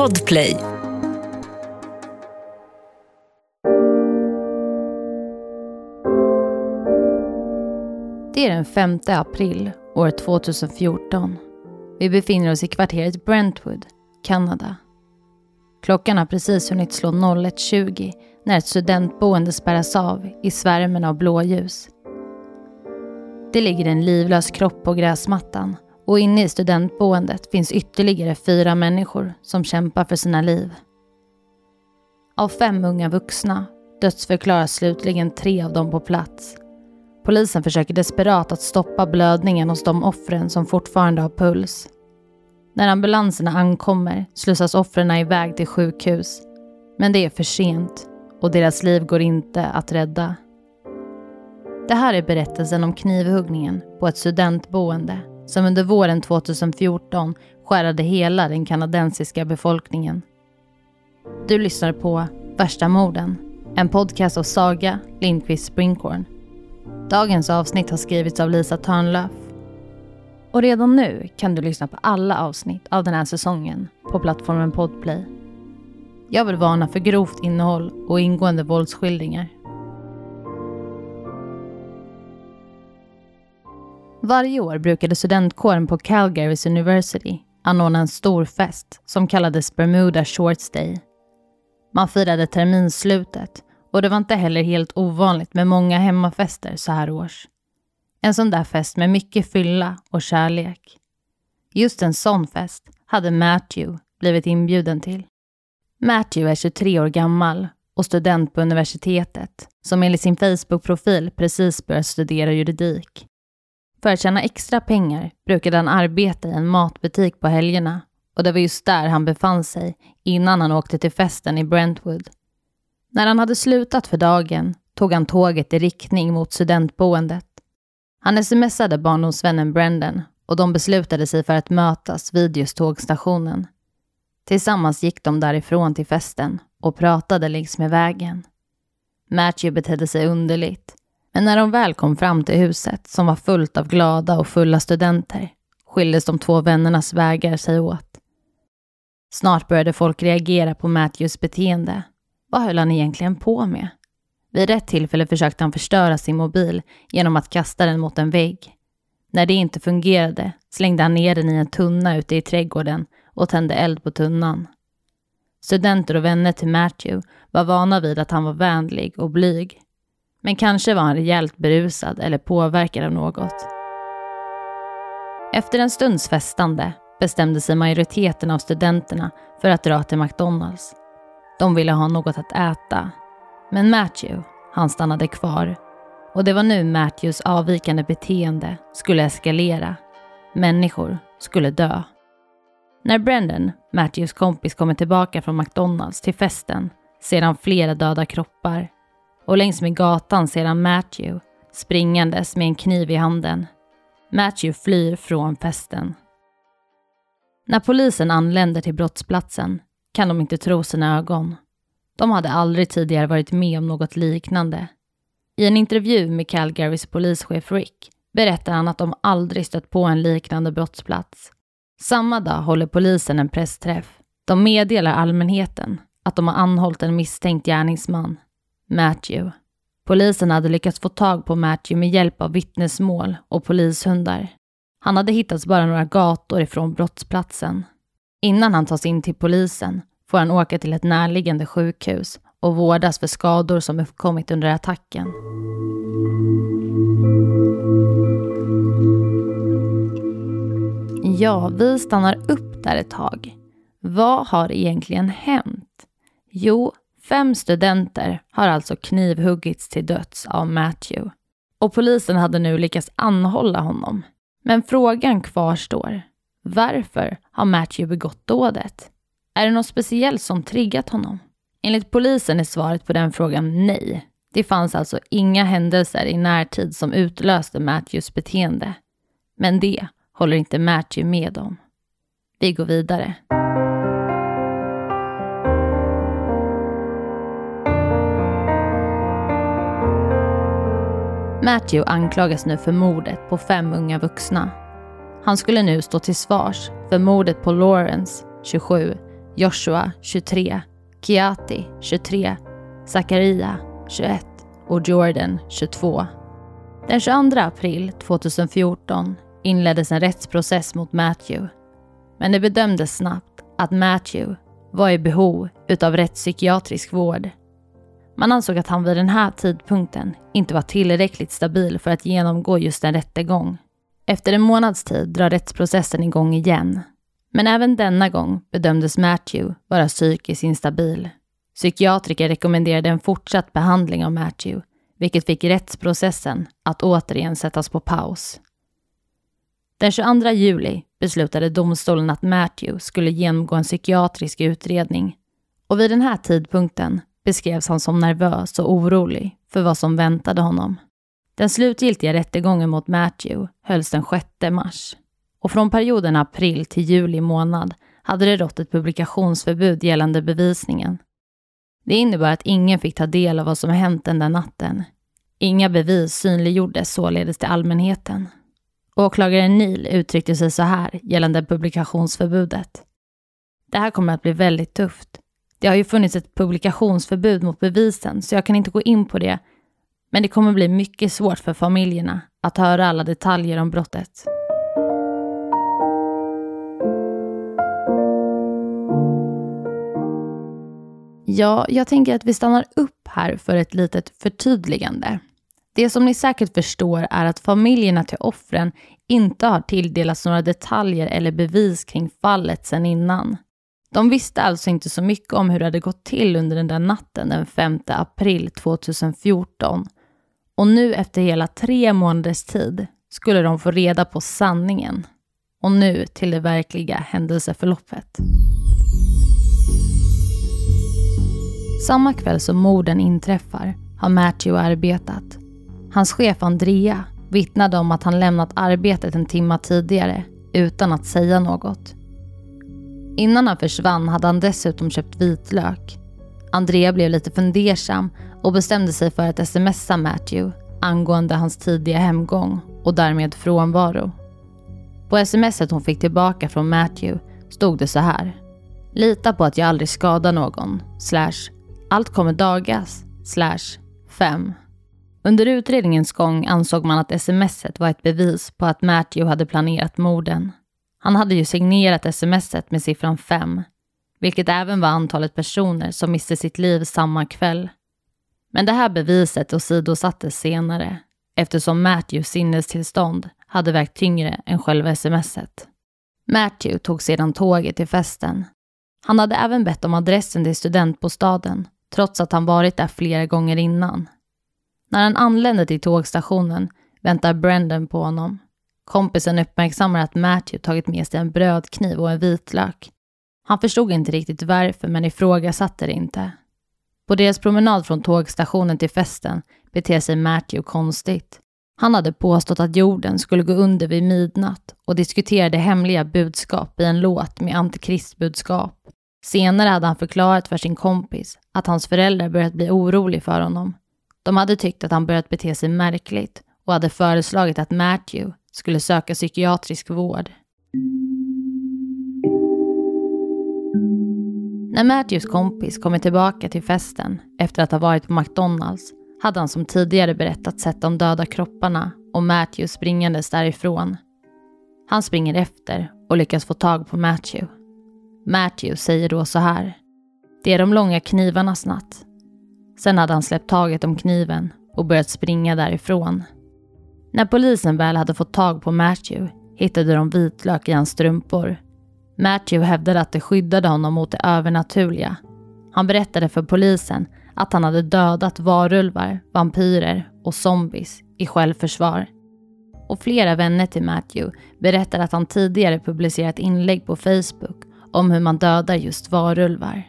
Podplay. Det är den 5 april år 2014. Vi befinner oss i kvarteret Brentwood, Kanada. Klockan har precis hunnit slå 01.20 när ett studentboende spärras av i svärmen av blåljus. Det ligger en livlös kropp på gräsmattan och inne i studentboendet finns ytterligare fyra människor som kämpar för sina liv. Av fem unga vuxna dödsförklaras slutligen tre av dem på plats. Polisen försöker desperat att stoppa blödningen hos de offren som fortfarande har puls. När ambulanserna ankommer slussas offren iväg till sjukhus. Men det är för sent och deras liv går inte att rädda. Det här är berättelsen om knivhuggningen på ett studentboende som under våren 2014 skärade hela den kanadensiska befolkningen. Du lyssnar på Värsta morden, en podcast av Saga Lindqvist Springhorn. Dagens avsnitt har skrivits av Lisa Törnlöf. Och redan nu kan du lyssna på alla avsnitt av den här säsongen på plattformen Podplay. Jag vill varna för grovt innehåll och ingående våldsskildringar. Varje år brukade studentkåren på Calgarys University anordna en stor fest som kallades Bermuda Shorts Day. Man firade terminslutet och det var inte heller helt ovanligt med många hemmafester så här års. En sån där fest med mycket fylla och kärlek. Just en sån fest hade Matthew blivit inbjuden till. Matthew är 23 år gammal och student på universitetet som enligt sin Facebook-profil precis börjat studera juridik. För att tjäna extra pengar brukade han arbeta i en matbutik på helgerna och det var just där han befann sig innan han åkte till festen i Brentwood. När han hade slutat för dagen tog han tåget i riktning mot studentboendet. Han smsade barndomsvännen Brendan och de beslutade sig för att mötas vid just tågstationen. Tillsammans gick de därifrån till festen och pratade längs med vägen. Matthew betedde sig underligt men när de väl kom fram till huset, som var fullt av glada och fulla studenter, skildes de två vännernas vägar sig åt. Snart började folk reagera på Matthews beteende. Vad höll han egentligen på med? Vid ett tillfälle försökte han förstöra sin mobil genom att kasta den mot en vägg. När det inte fungerade slängde han ner den i en tunna ute i trädgården och tände eld på tunnan. Studenter och vänner till Matthew var vana vid att han var vänlig och blyg men kanske var han rejält berusad eller påverkad av något. Efter en stunds festande bestämde sig majoriteten av studenterna för att dra till McDonalds. De ville ha något att äta. Men Matthew, han stannade kvar. Och det var nu Matthews avvikande beteende skulle eskalera. Människor skulle dö. När Brendan, Matthews kompis, kommer tillbaka från McDonalds till festen ser han flera döda kroppar och längs med gatan ser han Matthew springandes med en kniv i handen. Matthew flyr från festen. När polisen anländer till brottsplatsen kan de inte tro sina ögon. De hade aldrig tidigare varit med om något liknande. I en intervju med Calgarys polischef Rick berättar han att de aldrig stött på en liknande brottsplats. Samma dag håller polisen en pressträff. De meddelar allmänheten att de har anhållit en misstänkt gärningsman Matthew. Polisen hade lyckats få tag på Matthew med hjälp av vittnesmål och polishundar. Han hade hittats bara några gator ifrån brottsplatsen. Innan han tas in till polisen får han åka till ett närliggande sjukhus och vårdas för skador som uppkommit under attacken. Ja, vi stannar upp där ett tag. Vad har egentligen hänt? Jo, Fem studenter har alltså knivhuggits till döds av Matthew. Och polisen hade nu lyckats anhålla honom. Men frågan kvarstår. Varför har Matthew begått dådet? Är det något speciellt som triggat honom? Enligt polisen är svaret på den frågan nej. Det fanns alltså inga händelser i närtid som utlöste Matthews beteende. Men det håller inte Matthew med om. Vi går vidare. Matthew anklagas nu för mordet på fem unga vuxna. Han skulle nu stå till svars för mordet på Lawrence, 27, Joshua 23, Kiati 23, Zakaria 21 och Jordan 22. Den 22 april 2014 inleddes en rättsprocess mot Matthew. Men det bedömdes snabbt att Matthew var i behov utav rättspsykiatrisk vård. Man ansåg att han vid den här tidpunkten inte var tillräckligt stabil för att genomgå just en rättegång. Efter en månads tid drar rättsprocessen igång igen. Men även denna gång bedömdes Matthew vara psykiskt instabil. Psykiatriker rekommenderade en fortsatt behandling av Matthew, vilket fick rättsprocessen att återigen sättas på paus. Den 22 juli beslutade domstolen att Matthew skulle genomgå en psykiatrisk utredning och vid den här tidpunkten beskrevs han som nervös och orolig för vad som väntade honom. Den slutgiltiga rättegången mot Matthew hölls den 6 mars och från perioden april till juli månad hade det rått ett publikationsförbud gällande bevisningen. Det innebar att ingen fick ta del av vad som hänt den där natten. Inga bevis synliggjordes således till allmänheten. Åklagaren Neil uttryckte sig så här gällande publikationsförbudet. Det här kommer att bli väldigt tufft. Det har ju funnits ett publikationsförbud mot bevisen så jag kan inte gå in på det. Men det kommer bli mycket svårt för familjerna att höra alla detaljer om brottet. Ja, jag tänker att vi stannar upp här för ett litet förtydligande. Det som ni säkert förstår är att familjerna till offren inte har tilldelats några detaljer eller bevis kring fallet sedan innan. De visste alltså inte så mycket om hur det hade gått till under den där natten den 5 april 2014. Och nu efter hela tre månaders tid skulle de få reda på sanningen. Och nu till det verkliga händelseförloppet. Samma kväll som morden inträffar har Matthew arbetat Hans chef Andrea vittnade om att han lämnat arbetet en timma tidigare utan att säga något. Innan han försvann hade han dessutom köpt vitlök. Andrea blev lite fundersam och bestämde sig för att smsa Matthew angående hans tidiga hemgång och därmed frånvaro. På smset hon fick tillbaka från Matthew stod det så här. Lita på att jag aldrig skadar någon. Slash. Allt kommer dagas. Slash. 5. Under utredningens gång ansåg man att smset var ett bevis på att Matthew hade planerat morden. Han hade ju signerat smset med siffran 5, vilket även var antalet personer som miste sitt liv samma kväll. Men det här beviset åsidosattes senare eftersom Matthews sinnestillstånd hade vägt tyngre än själva smset. Matthew tog sedan tåget till festen. Han hade även bett om adressen till studentbostaden trots att han varit där flera gånger innan när han anländer till tågstationen väntar Brendan på honom. Kompisen uppmärksammar att Matthew tagit med sig en brödkniv och en vitlök. Han förstod inte riktigt varför men ifrågasatte det inte. På deras promenad från tågstationen till festen beter sig Matthew konstigt. Han hade påstått att jorden skulle gå under vid midnatt och diskuterade hemliga budskap i en låt med antikristbudskap. Senare hade han förklarat för sin kompis att hans föräldrar börjat bli oroliga för honom de hade tyckt att han börjat bete sig märkligt och hade föreslagit att Matthew skulle söka psykiatrisk vård. När Matthews kompis kommer tillbaka till festen efter att ha varit på McDonalds hade han som tidigare berättat sett de döda kropparna och Matthew springandes därifrån. Han springer efter och lyckas få tag på Matthew. Matthew säger då så här. Det är de långa knivarnas natt. Sen hade han släppt taget om kniven och börjat springa därifrån. När polisen väl hade fått tag på Matthew hittade de vitlök i hans strumpor. Matthew hävdade att det skyddade honom mot det övernaturliga. Han berättade för polisen att han hade dödat varulvar, vampyrer och zombies i självförsvar. Och flera vänner till Matthew berättade att han tidigare publicerat inlägg på Facebook om hur man dödar just varulvar.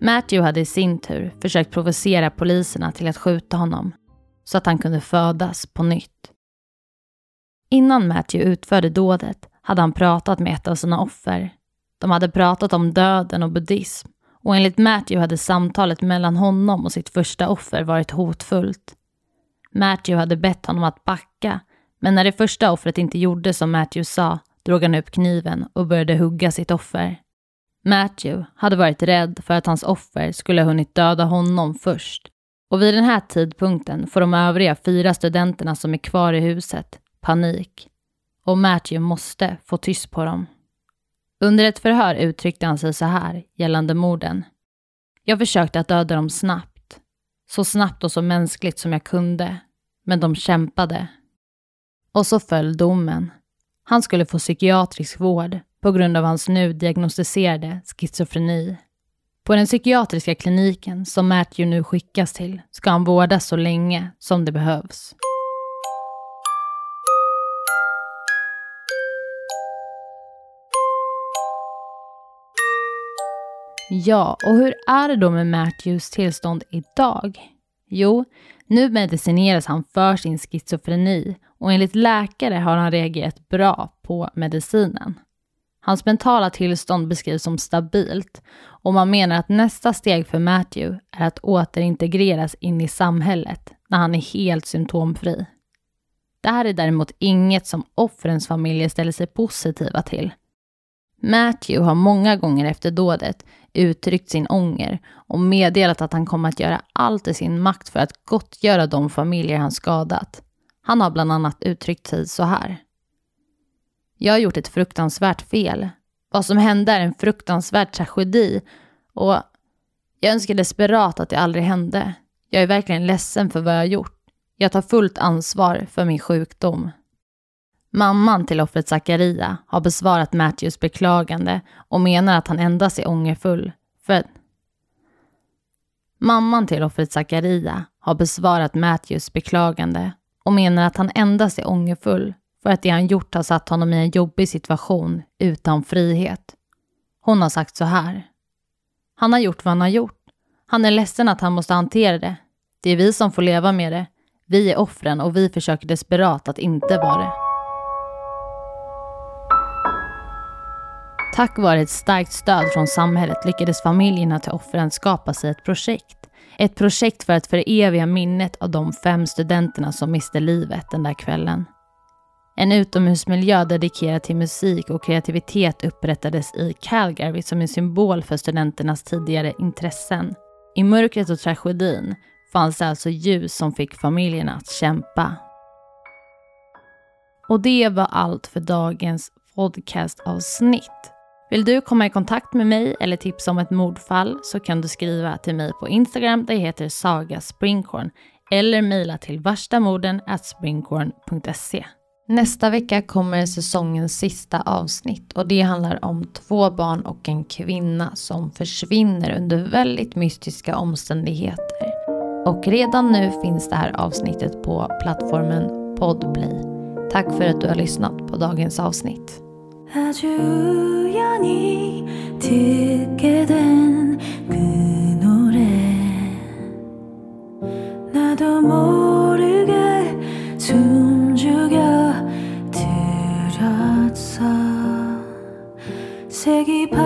Matthew hade i sin tur försökt provocera poliserna till att skjuta honom så att han kunde födas på nytt. Innan Matthew utförde dådet hade han pratat med ett av sina offer. De hade pratat om döden och buddhism och enligt Matthew hade samtalet mellan honom och sitt första offer varit hotfullt. Matthew hade bett honom att backa men när det första offret inte gjorde som Matthew sa drog han upp kniven och började hugga sitt offer. Matthew hade varit rädd för att hans offer skulle ha hunnit döda honom först. Och vid den här tidpunkten får de övriga fyra studenterna som är kvar i huset panik. Och Matthew måste få tyst på dem. Under ett förhör uttryckte han sig så här gällande morden. Jag försökte att döda dem snabbt. Så snabbt och så mänskligt som jag kunde. Men de kämpade. Och så föll domen. Han skulle få psykiatrisk vård på grund av hans nu diagnostiserade schizofreni. På den psykiatriska kliniken som Matthew nu skickas till ska han vårdas så länge som det behövs. Ja, och hur är det då med Matthews tillstånd idag? Jo, nu medicineras han för sin schizofreni och enligt läkare har han reagerat bra på medicinen. Hans mentala tillstånd beskrivs som stabilt och man menar att nästa steg för Matthew är att återintegreras in i samhället när han är helt symptomfri. Det här är däremot inget som offrens familjer ställer sig positiva till. Matthew har många gånger efter dådet uttryckt sin ånger och meddelat att han kommer att göra allt i sin makt för att gottgöra de familjer han skadat. Han har bland annat uttryckt sig så här. Jag har gjort ett fruktansvärt fel. Vad som hände är en fruktansvärd tragedi och jag önskar desperat att det aldrig hände. Jag är verkligen ledsen för vad jag har gjort. Jag tar fullt ansvar för min sjukdom. Mamman till offret Zakaria har besvarat Matthews beklagande och menar att han endast är ångerfull för Mamman till offret Zakaria har besvarat Matthews beklagande och menar att han endast är ångerfull för att det han gjort har satt honom i en jobbig situation utan frihet. Hon har sagt så här. Han har gjort vad han har gjort. Han är ledsen att han måste hantera det. Det är vi som får leva med det. Vi är offren och vi försöker desperat att inte vara det. Tack vare ett starkt stöd från samhället lyckades familjerna till offren skapa sig ett projekt. Ett projekt för att föreviga minnet av de fem studenterna som miste livet den där kvällen. En utomhusmiljö dedikerad till musik och kreativitet upprättades i Calgary som en symbol för studenternas tidigare intressen. I mörkret och tragedin fanns det alltså ljus som fick familjerna att kämpa. Och det var allt för dagens podcastavsnitt. Vill du komma i kontakt med mig eller tipsa om ett mordfall så kan du skriva till mig på Instagram där jag heter Saga Springkorn eller mejla till varstamorden springkorn.se. Nästa vecka kommer säsongens sista avsnitt och det handlar om två barn och en kvinna som försvinner under väldigt mystiska omständigheter. Och redan nu finns det här avsnittet på plattformen Podplay. Tack för att du har lyssnat på dagens avsnitt. 아주 우연히 듣게 된 그 노래. 나도 모르게 숨죽여 들었어. 색이 그